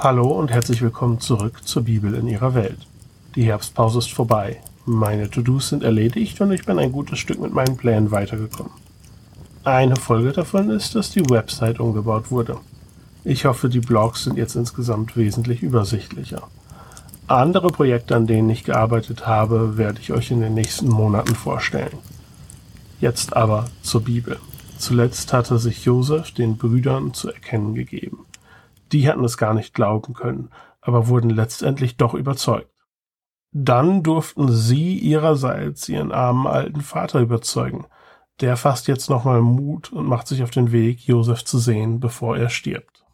Hallo und herzlich willkommen zurück zur Bibel in ihrer Welt. Die Herbstpause ist vorbei. Meine To-Dos sind erledigt und ich bin ein gutes Stück mit meinen Plänen weitergekommen. Eine Folge davon ist, dass die Website umgebaut wurde. Ich hoffe, die Blogs sind jetzt insgesamt wesentlich übersichtlicher. Andere Projekte, an denen ich gearbeitet habe, werde ich euch in den nächsten Monaten vorstellen. Jetzt aber zur Bibel. Zuletzt hatte sich Josef den Brüdern zu erkennen gegeben. Die hatten es gar nicht glauben können, aber wurden letztendlich doch überzeugt. Dann durften sie ihrerseits ihren armen alten Vater überzeugen. Der fasst jetzt nochmal Mut und macht sich auf den Weg, Josef zu sehen, bevor er stirbt.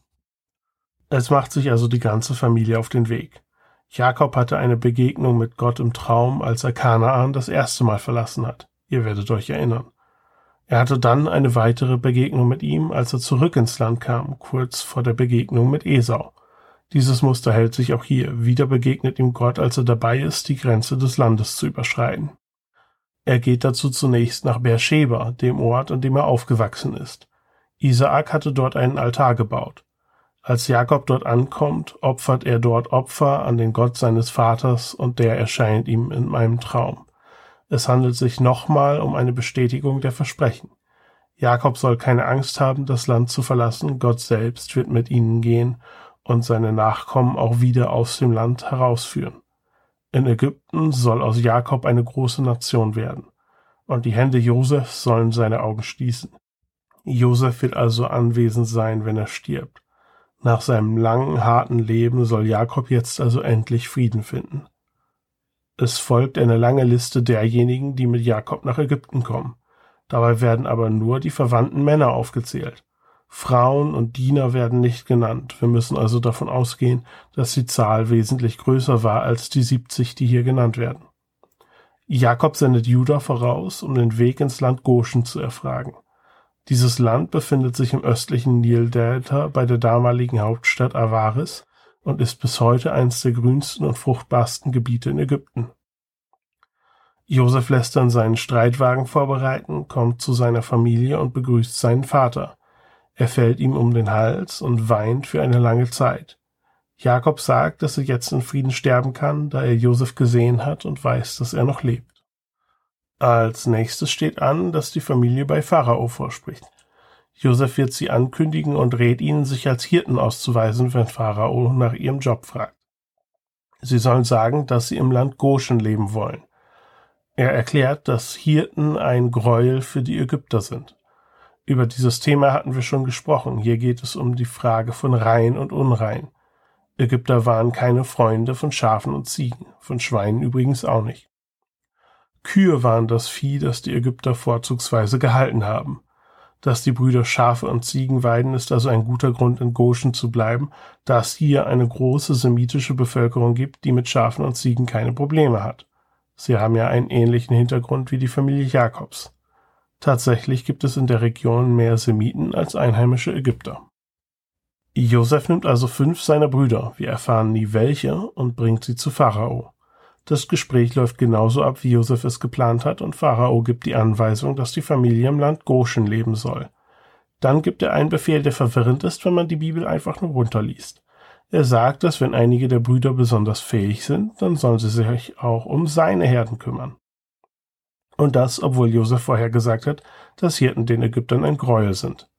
Es macht sich also die ganze Familie auf den Weg. Jakob hatte eine Begegnung mit Gott im Traum, als er Kanaan das erste Mal verlassen hat. Ihr werdet euch erinnern. Er hatte dann eine weitere Begegnung mit ihm, als er zurück ins Land kam, kurz vor der Begegnung mit Esau. Dieses Muster hält sich auch hier. Wieder begegnet ihm Gott, als er dabei ist, die Grenze des Landes zu überschreiten. Er geht dazu zunächst nach Beersheba, dem Ort, an dem er aufgewachsen ist. Isaak hatte dort einen Altar gebaut. Als Jakob dort ankommt, opfert er dort Opfer an den Gott seines Vaters und der erscheint ihm in meinem Traum. Es handelt sich nochmal um eine Bestätigung der Versprechen. Jakob soll keine Angst haben, das Land zu verlassen, Gott selbst wird mit ihnen gehen und seine Nachkommen auch wieder aus dem Land herausführen. In Ägypten soll aus Jakob eine große Nation werden, und die Hände Josefs sollen seine Augen schließen. Josef wird also anwesend sein, wenn er stirbt. Nach seinem langen, harten Leben soll Jakob jetzt also endlich Frieden finden. Es folgt eine lange Liste derjenigen, die mit Jakob nach Ägypten kommen. Dabei werden aber nur die verwandten Männer aufgezählt. Frauen und Diener werden nicht genannt. Wir müssen also davon ausgehen, dass die Zahl wesentlich größer war als die 70, die hier genannt werden. Jakob sendet Judah voraus, um den Weg ins Land Goshen zu erfragen. Dieses Land befindet sich im östlichen Nildelta bei der damaligen Hauptstadt Avaris und ist bis heute eines der grünsten und fruchtbarsten Gebiete in Ägypten. Josef lässt dann seinen Streitwagen vorbereiten, kommt zu seiner Familie und begrüßt seinen Vater. Er fällt ihm um den Hals und weint für eine lange Zeit. Jakob sagt, dass er jetzt in Frieden sterben kann, da er Josef gesehen hat und weiß, dass er noch lebt. Als nächstes steht an, dass die Familie bei Pharao vorspricht. Josef wird sie ankündigen und rät ihnen, sich als Hirten auszuweisen, wenn Pharao nach ihrem Job fragt. Sie sollen sagen, dass sie im Land Goshen leben wollen. Er erklärt, dass Hirten ein Gräuel für die Ägypter sind. Über dieses Thema hatten wir schon gesprochen. Hier geht es um die Frage von rein und unrein. Ägypter waren keine Freunde von Schafen und Ziegen, von Schweinen übrigens auch nicht. Kühe waren das Vieh, das die Ägypter vorzugsweise gehalten haben. Dass die Brüder Schafe und Ziegen weiden, ist also ein guter Grund, in Goshen zu bleiben, da es hier eine große semitische Bevölkerung gibt, die mit Schafen und Ziegen keine Probleme hat. Sie haben ja einen ähnlichen Hintergrund wie die Familie Jakobs. Tatsächlich gibt es in der Region mehr Semiten als einheimische Ägypter. Josef nimmt also fünf seiner Brüder, wir erfahren nie welche, und bringt sie zu Pharao. Das Gespräch läuft genauso ab, wie Josef es geplant hat, und Pharao gibt die Anweisung, dass die Familie im Land Goshen leben soll. Dann gibt er einen Befehl, der verwirrend ist, wenn man die Bibel einfach nur runterliest. Er sagt, dass wenn einige der Brüder besonders fähig sind, dann sollen sie sich auch um seine Herden kümmern. Und das, obwohl Josef vorher gesagt hat, dass Hirten den Ägyptern ein Gräuel sind.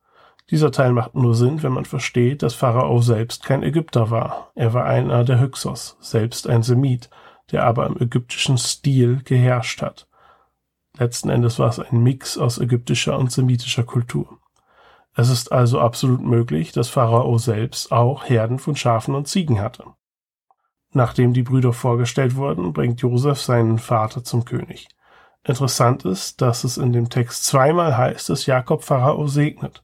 Dieser Teil macht nur Sinn, wenn man versteht, dass Pharao selbst kein Ägypter war. Er war einer der Hyksos, selbst ein Semit, der aber im ägyptischen Stil geherrscht hat. Letzten Endes war es ein Mix aus ägyptischer und semitischer Kultur. Es ist also absolut möglich, dass Pharao selbst auch Herden von Schafen und Ziegen hatte. Nachdem die Brüder vorgestellt wurden, bringt Josef seinen Vater zum König. Interessant ist, dass es in dem Text zweimal heißt, dass Jakob Pharao segnet.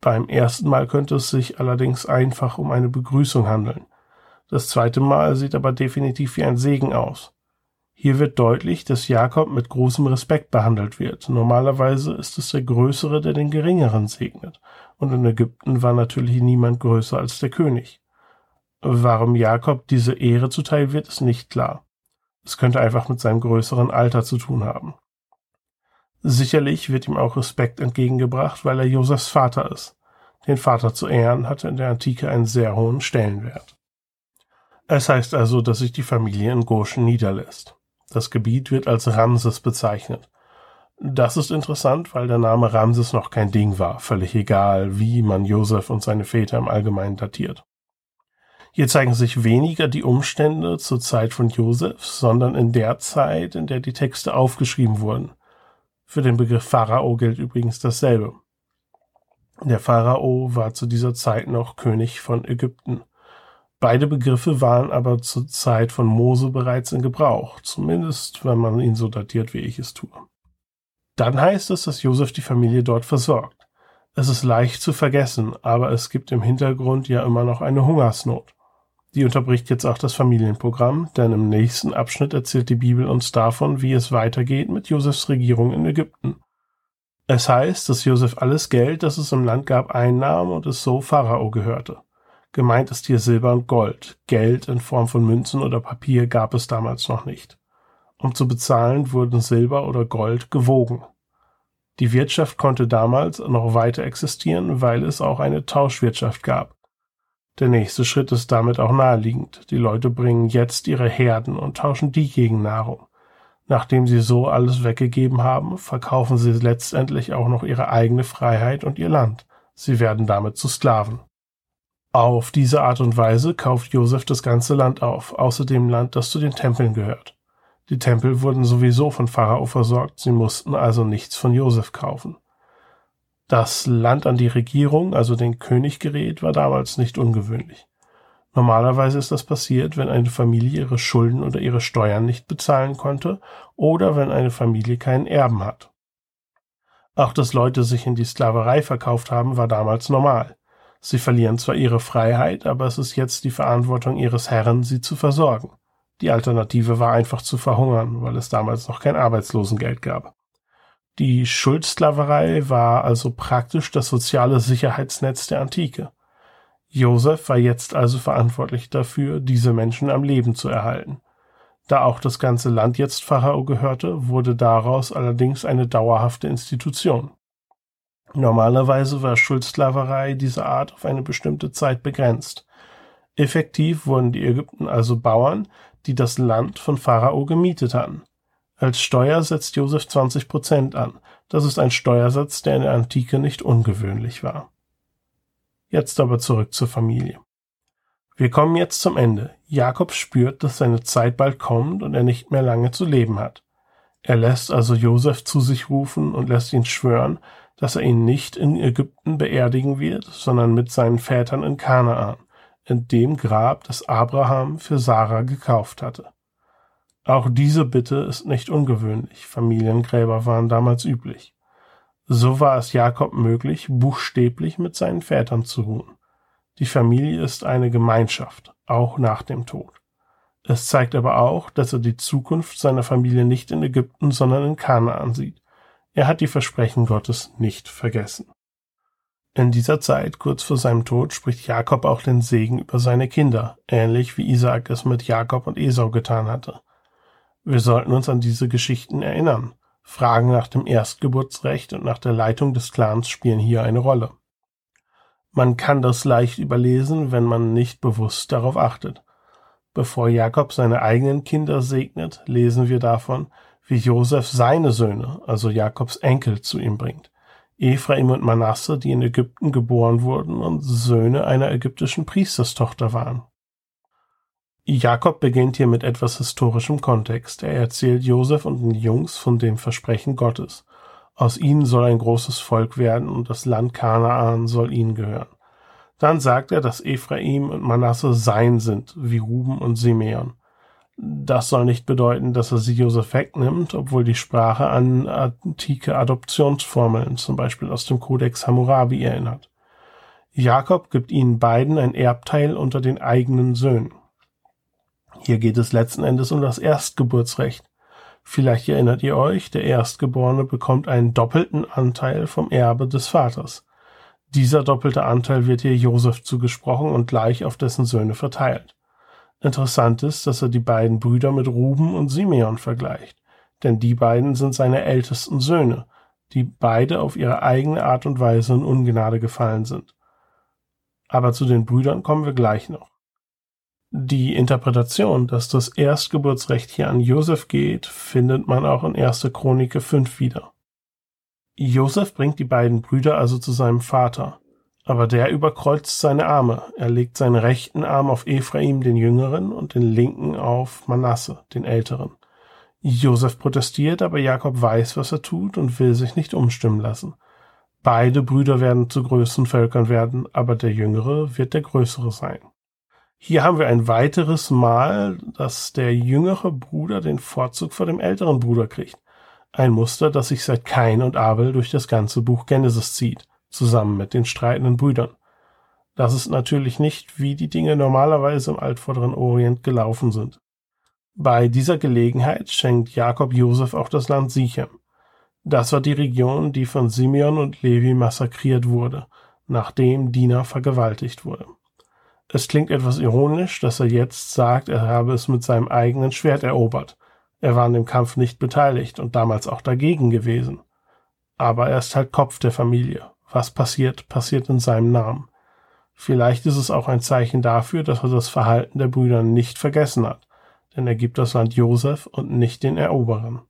Beim ersten Mal könnte es sich allerdings einfach um eine Begrüßung handeln. Das zweite Mal sieht aber definitiv wie ein Segen aus. Hier wird deutlich, dass Jakob mit großem Respekt behandelt wird. Normalerweise ist es der Größere, der den Geringeren segnet. Und in Ägypten war natürlich niemand größer als der König. Warum Jakob diese Ehre zuteil wird, ist nicht klar. Es könnte einfach mit seinem größeren Alter zu tun haben. Sicherlich wird ihm auch Respekt entgegengebracht, weil er Josefs Vater ist. Den Vater zu ehren hatte in der Antike einen sehr hohen Stellenwert. Es heißt also, dass sich die Familie in Goshen niederlässt. Das Gebiet wird als Ramses bezeichnet. Das ist interessant, weil der Name Ramses noch kein Ding war, völlig egal, wie man Josef und seine Väter im Allgemeinen datiert. Hier zeigen sich weniger die Umstände zur Zeit von Josef, sondern in der Zeit, in der die Texte aufgeschrieben wurden. Für den Begriff Pharao gilt übrigens dasselbe. Der Pharao war zu dieser Zeit noch König von Ägypten. Beide Begriffe waren aber zur Zeit von Mose bereits in Gebrauch, zumindest wenn man ihn so datiert, wie ich es tue. Dann heißt es, dass Josef die Familie dort versorgt. Es ist leicht zu vergessen, aber es gibt im Hintergrund ja immer noch eine Hungersnot. Die unterbricht jetzt auch das Familienprogramm, denn im nächsten Abschnitt erzählt die Bibel uns davon, wie es weitergeht mit Josefs Regierung in Ägypten. Es heißt, dass Josef alles Geld, das es im Land gab, einnahm und es so Pharao gehörte. Gemeint ist hier Silber und Gold. Geld in Form von Münzen oder Papier gab es damals noch nicht. Um zu bezahlen, wurden Silber oder Gold gewogen. Die Wirtschaft konnte damals noch weiter existieren, weil es auch eine Tauschwirtschaft gab. Der nächste Schritt ist damit auch naheliegend. Die Leute bringen jetzt ihre Herden und tauschen die gegen Nahrung. Nachdem sie so alles weggegeben haben, verkaufen sie letztendlich auch noch ihre eigene Freiheit und ihr Land. Sie werden damit zu Sklaven. Auf diese Art und Weise kauft Josef das ganze Land auf, außer dem Land, das zu den Tempeln gehört. Die Tempel wurden sowieso von Pharao versorgt, sie mussten also nichts von Josef kaufen. Das Land an die Regierung, also den König gerät, war damals nicht ungewöhnlich. Normalerweise ist das passiert, wenn eine Familie ihre Schulden oder ihre Steuern nicht bezahlen konnte oder wenn eine Familie keinen Erben hat. Auch dass Leute sich in die Sklaverei verkauft haben, war damals normal. Sie verlieren zwar ihre Freiheit, aber es ist jetzt die Verantwortung ihres Herren, sie zu versorgen. Die Alternative war einfach zu verhungern, weil es damals noch kein Arbeitslosengeld gab. Die Schuldsklaverei war also praktisch das soziale Sicherheitsnetz der Antike. Josef war jetzt also verantwortlich dafür, diese Menschen am Leben zu erhalten. Da auch das ganze Land jetzt Pharao gehörte, wurde daraus allerdings eine dauerhafte Institution. Normalerweise war Schuldsklaverei dieser Art auf eine bestimmte Zeit begrenzt. Effektiv wurden die Ägypten also Bauern, die das Land von Pharao gemietet hatten. Als Steuer setzt Josef 20 Prozent an. Das ist ein Steuersatz, der in der Antike nicht ungewöhnlich war. Jetzt aber zurück zur Familie. Wir kommen jetzt zum Ende. Jakob spürt, dass seine Zeit bald kommt und er nicht mehr lange zu leben hat. Er lässt also Josef zu sich rufen und lässt ihn schwören, dass er ihn nicht in Ägypten beerdigen wird, sondern mit seinen Vätern in Kanaan, in dem Grab, das Abraham für Sarah gekauft hatte. Auch diese Bitte ist nicht ungewöhnlich, Familiengräber waren damals üblich. So war es Jakob möglich, buchstäblich mit seinen Vätern zu ruhen. Die Familie ist eine Gemeinschaft, auch nach dem Tod. Es zeigt aber auch, dass er die Zukunft seiner Familie nicht in Ägypten, sondern in Kanaan sieht. Er hat die Versprechen Gottes nicht vergessen. In dieser Zeit, kurz vor seinem Tod, spricht Jakob auch den Segen über seine Kinder, ähnlich wie Isaak es mit Jakob und Esau getan hatte. Wir sollten uns an diese Geschichten erinnern. Fragen nach dem Erstgeburtsrecht und nach der Leitung des Clans spielen hier eine Rolle. Man kann das leicht überlesen, wenn man nicht bewusst darauf achtet. Bevor Jakob seine eigenen Kinder segnet, lesen wir davon, wie Josef seine Söhne, also Jakobs Enkel, zu ihm bringt. Ephraim und Manasse, die in Ägypten geboren wurden und Söhne einer ägyptischen Priesterstochter waren. Jakob beginnt hier mit etwas historischem Kontext. Er erzählt Josef und den Jungs von dem Versprechen Gottes. Aus ihnen soll ein großes Volk werden und das Land Kanaan soll ihnen gehören. Dann sagt er, dass Ephraim und Manasse sein sind, wie Ruben und Simeon. Das soll nicht bedeuten, dass er sie Josef wegnimmt, obwohl die Sprache an antike Adoptionsformeln, zum Beispiel aus dem Kodex Hammurabi, erinnert. Jakob gibt ihnen beiden ein Erbteil unter den eigenen Söhnen. Hier geht es letzten Endes um das Erstgeburtsrecht. Vielleicht erinnert ihr euch, der Erstgeborene bekommt einen doppelten Anteil vom Erbe des Vaters. Dieser doppelte Anteil wird hier Josef zugesprochen und gleich auf dessen Söhne verteilt. Interessant ist, dass er die beiden Brüder mit Ruben und Simeon vergleicht, denn die beiden sind seine ältesten Söhne, die beide auf ihre eigene Art und Weise in Ungnade gefallen sind. Aber zu den Brüdern kommen wir gleich noch. Die Interpretation, dass das Erstgeburtsrecht hier an Josef geht, findet man auch in 1. Chronike 5 wieder. Josef bringt die beiden Brüder also zu seinem Vater, aber der überkreuzt seine Arme. Er legt seinen rechten Arm auf Ephraim, den Jüngeren, und den linken auf Manasse, den Älteren. Josef protestiert, aber Jakob weiß, was er tut und will sich nicht umstimmen lassen. Beide Brüder werden zu größten Völkern werden, aber der Jüngere wird der Größere sein. Hier haben wir ein weiteres Mal, dass der jüngere Bruder den Vorzug vor dem älteren Bruder kriegt. Ein Muster, das sich seit Kain und Abel durch das ganze Buch Genesis zieht, zusammen mit den streitenden Brüdern. Das ist natürlich nicht, wie die Dinge normalerweise im altvorderen Orient gelaufen sind. Bei dieser Gelegenheit schenkt Jakob Josef auch das Land Sichem. Das war die Region, die von Simeon und Levi massakriert wurde, nachdem Dina vergewaltigt wurde. Es klingt etwas ironisch, dass er jetzt sagt, er habe es mit seinem eigenen Schwert erobert. Er war an dem Kampf nicht beteiligt und damals auch dagegen gewesen. Aber er ist halt Kopf der Familie. Was passiert, passiert in seinem Namen. Vielleicht ist es auch ein Zeichen dafür, dass er das Verhalten der Brüder nicht vergessen hat, denn er gibt das Land Josef und nicht den Eroberern.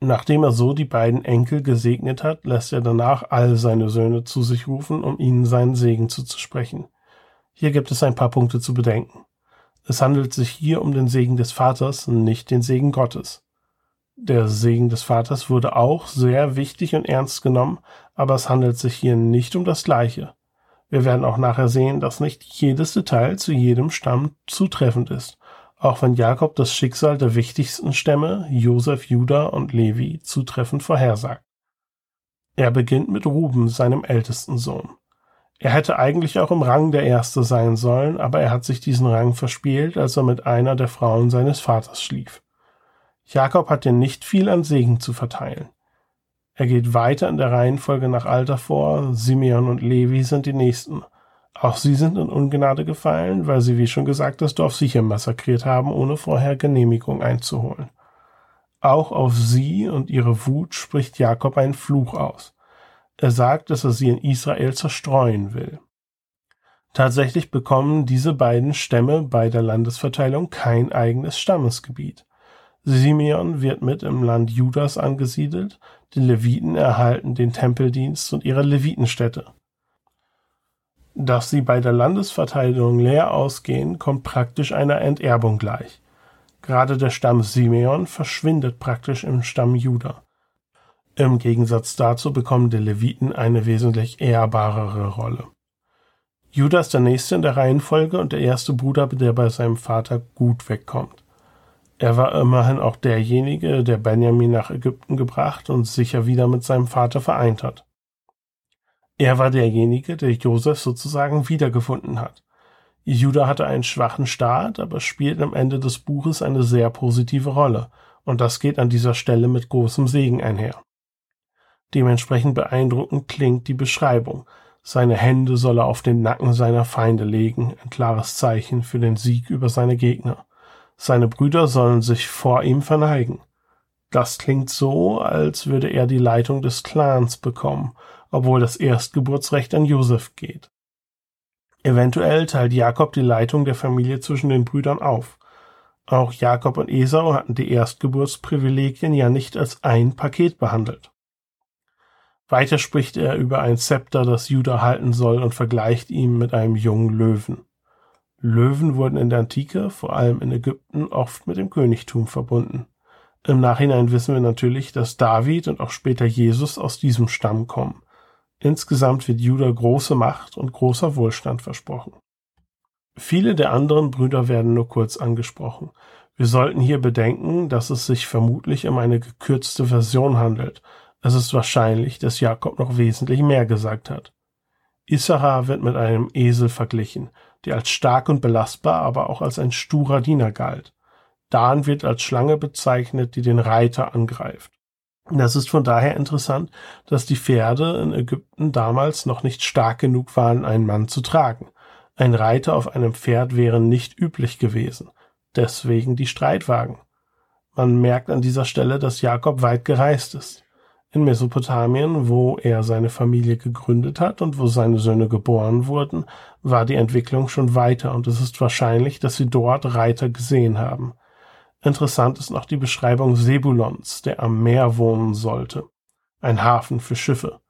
Nachdem er so die beiden Enkel gesegnet hat, lässt er danach all seine Söhne zu sich rufen, um ihnen seinen Segen zuzusprechen. Hier gibt es ein paar Punkte zu bedenken. Es handelt sich hier um den Segen des Vaters, nicht den Segen Gottes. Der Segen des Vaters wurde auch sehr wichtig und ernst genommen, aber es handelt sich hier nicht um das Gleiche. Wir werden auch nachher sehen, dass nicht jedes Detail zu jedem Stamm zutreffend ist, auch wenn Jakob das Schicksal der wichtigsten Stämme, Josef, Judah und Levi, zutreffend vorhersagt. Er beginnt mit Ruben, seinem ältesten Sohn. Er hätte eigentlich auch im Rang der Erste sein sollen, aber er hat sich diesen Rang verspielt, als er mit einer der Frauen seines Vaters schlief. Jakob hat dir nicht viel an Segen zu verteilen. Er geht weiter in der Reihenfolge nach Alter vor, Simeon und Levi sind die nächsten. Auch sie sind in Ungnade gefallen, weil sie, wie schon gesagt, das Dorf sicher massakriert haben, ohne vorher Genehmigung einzuholen. Auch auf sie und ihre Wut spricht Jakob einen Fluch aus. Er sagt, dass er sie in Israel zerstreuen will. Tatsächlich bekommen diese beiden Stämme bei der Landesverteilung kein eigenes Stammesgebiet. Simeon wird mit im Land Judas angesiedelt, die Leviten erhalten den Tempeldienst und ihre Levitenstätte. Dass sie bei der Landesverteilung leer ausgehen, kommt praktisch einer Enterbung gleich. Gerade der Stamm Simeon verschwindet praktisch im Stamm Juda. Im Gegensatz dazu bekommen die Leviten eine wesentlich ehrbarere Rolle. Judah ist der nächste in der Reihenfolge und der erste Bruder, der bei seinem Vater gut wegkommt. Er war immerhin auch derjenige, der Benjamin nach Ägypten gebracht und sicher wieder mit seinem Vater vereint hat. Er war derjenige, der Josef sozusagen wiedergefunden hat. Judah hatte einen schwachen Start, aber spielt am Ende des Buches eine sehr positive Rolle, und das geht an dieser Stelle mit großem Segen einher. Dementsprechend beeindruckend klingt die Beschreibung. Seine Hände soll er auf den Nacken seiner Feinde legen, ein klares Zeichen für den Sieg über seine Gegner. Seine Brüder sollen sich vor ihm verneigen. Das klingt so, als würde er die Leitung des Clans bekommen, obwohl das Erstgeburtsrecht an Josef geht. Eventuell teilt Jakob die Leitung der Familie zwischen den Brüdern auf. Auch Jakob und Esau hatten die Erstgeburtsprivilegien ja nicht als ein Paket behandelt. Weiter spricht er über ein Zepter, das Judah halten soll und vergleicht ihn mit einem jungen Löwen. Löwen wurden in der Antike, vor allem in Ägypten, oft mit dem Königtum verbunden. Im Nachhinein wissen wir natürlich, dass David und auch später Jesus aus diesem Stamm kommen. Insgesamt wird Judah große Macht und großer Wohlstand versprochen. Viele der anderen Brüder werden nur kurz angesprochen. Wir sollten hier bedenken, dass es sich vermutlich um eine gekürzte Version handelt, es ist wahrscheinlich, dass Jakob noch wesentlich mehr gesagt hat. Issachar wird mit einem Esel verglichen, der als stark und belastbar, aber auch als ein sturer Diener galt. Dan wird als Schlange bezeichnet, die den Reiter angreift. Das ist von daher interessant, dass die Pferde in Ägypten damals noch nicht stark genug waren, einen Mann zu tragen. Ein Reiter auf einem Pferd wäre nicht üblich gewesen. Deswegen die Streitwagen. Man merkt an dieser Stelle, dass Jakob weit gereist ist. In Mesopotamien, wo er seine Familie gegründet hat und wo seine Söhne geboren wurden, war die Entwicklung schon weiter und es ist wahrscheinlich, dass sie dort Reiter gesehen haben. Interessant ist noch die Beschreibung Sebulons, der am Meer wohnen sollte. Ein Hafen für Schiffe.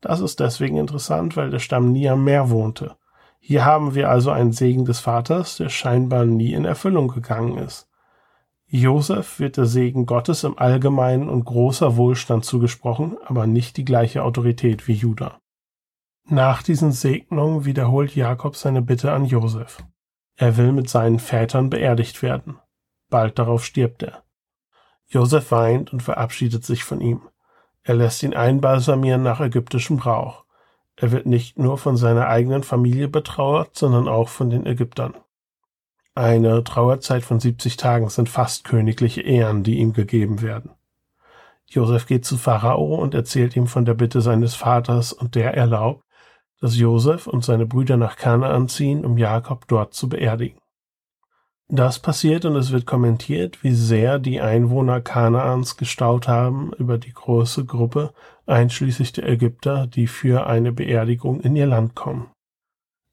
Das ist deswegen interessant, weil der Stamm nie am Meer wohnte. Hier haben wir also einen Segen des Vaters, der scheinbar nie in Erfüllung gegangen ist. Josef wird der Segen Gottes im Allgemeinen und großer Wohlstand zugesprochen, aber nicht die gleiche Autorität wie Judah. Nach diesen Segnungen wiederholt Jakob seine Bitte an Josef. Er will mit seinen Vätern beerdigt werden. Bald darauf stirbt er. Josef weint und verabschiedet sich von ihm. Er lässt ihn einbalsamieren nach ägyptischem Brauch. Er wird nicht nur von seiner eigenen Familie betrauert, sondern auch von den Ägyptern. Eine Trauerzeit von 70 Tagen sind fast königliche Ehren, die ihm gegeben werden. Josef geht zu Pharao und erzählt ihm von der Bitte seines Vaters und der erlaubt, dass Josef und seine Brüder nach Kanaan ziehen, um Jakob dort zu beerdigen. Das passiert und es wird kommentiert, wie sehr die Einwohner Kanaans gestaut haben über die große Gruppe, einschließlich der Ägypter, die für eine Beerdigung in ihr Land kommen.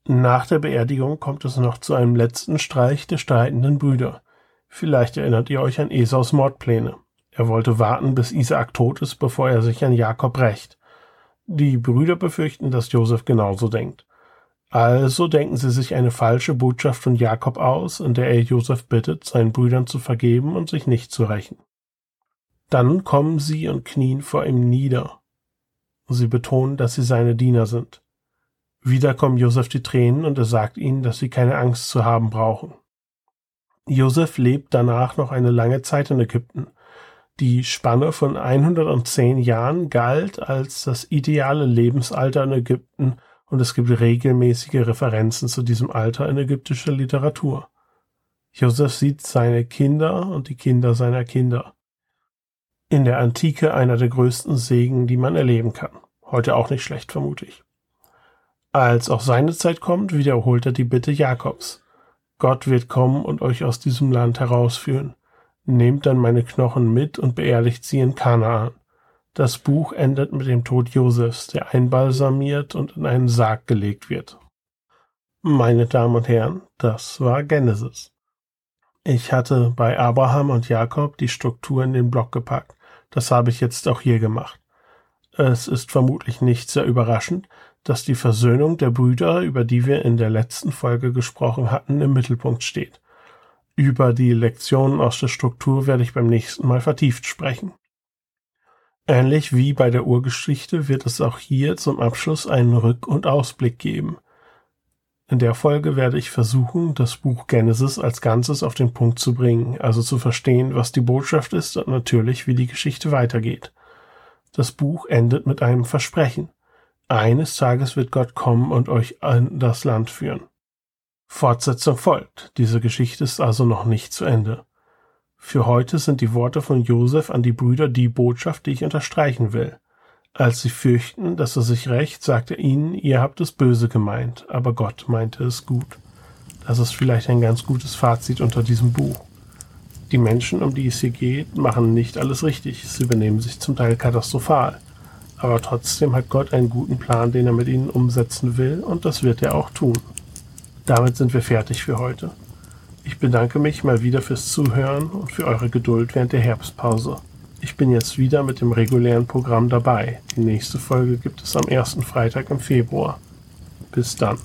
Nach der Beerdigung kommt es noch zu einem letzten Streich der streitenden Brüder. Vielleicht erinnert ihr euch an Esaus Mordpläne. Er wollte warten, bis Isaak tot ist, bevor er sich an Jakob rächt. Die Brüder befürchten, dass Josef genauso denkt. Also denken sie sich eine falsche Botschaft von Jakob aus, in der er Josef bittet, seinen Brüdern zu vergeben und sich nicht zu rächen. Dann kommen sie und knien vor ihm nieder. Sie betonen, dass sie seine Diener sind. Wieder kommen Josef die Tränen und er sagt ihnen, dass sie keine Angst zu haben brauchen. Josef lebt danach noch eine lange Zeit in Ägypten. Die Spanne von 110 Jahren galt als das ideale Lebensalter in Ägypten und es gibt regelmäßige Referenzen zu diesem Alter in ägyptischer Literatur. Josef sieht seine Kinder und die Kinder seiner Kinder. In der Antike einer der größten Segen, die man erleben kann. Heute auch nicht schlecht, vermute ich. Als auch seine Zeit kommt, wiederholt er die Bitte Jakobs. Gott wird kommen und euch aus diesem Land herausführen. Nehmt dann meine Knochen mit und beerdigt sie in Kanaan. Das Buch endet mit dem Tod Josefs, der einbalsamiert und in einen Sarg gelegt wird. Meine Damen und Herren, das war Genesis. Ich hatte bei Abraham und Jakob die Struktur in den Block gepackt. Das habe ich jetzt auch hier gemacht. Es ist vermutlich nicht sehr überraschend, dass die Versöhnung der Brüder, über die wir in der letzten Folge gesprochen hatten, im Mittelpunkt steht. Über die Lektionen aus der Struktur werde ich beim nächsten Mal vertieft sprechen. Ähnlich wie bei der Urgeschichte wird es auch hier zum Abschluss einen Rück- und Ausblick geben. In der Folge werde ich versuchen, das Buch Genesis als Ganzes auf den Punkt zu bringen, also zu verstehen, was die Botschaft ist und natürlich, wie die Geschichte weitergeht. Das Buch endet mit einem Versprechen. Eines Tages wird Gott kommen und euch in das Land führen. Fortsetzung folgt. Diese Geschichte ist also noch nicht zu Ende. Für heute sind die Worte von Josef an die Brüder die Botschaft, die ich unterstreichen will. Als sie fürchten, dass er sich rächt, sagt er ihnen, ihr habt es böse gemeint, aber Gott meinte es gut. Das ist vielleicht ein ganz gutes Fazit unter diesem Buch. Die Menschen, um die es hier geht, machen nicht alles richtig. Sie benehmen sich zum Teil katastrophal. Aber trotzdem hat Gott einen guten Plan, den er mit ihnen umsetzen will, und das wird er auch tun. Damit sind wir fertig für heute. Ich bedanke mich mal wieder fürs Zuhören und für eure Geduld während der Herbstpause. Ich bin jetzt wieder mit dem regulären Programm dabei. Die nächste Folge gibt es am ersten Freitag im Februar. Bis dann.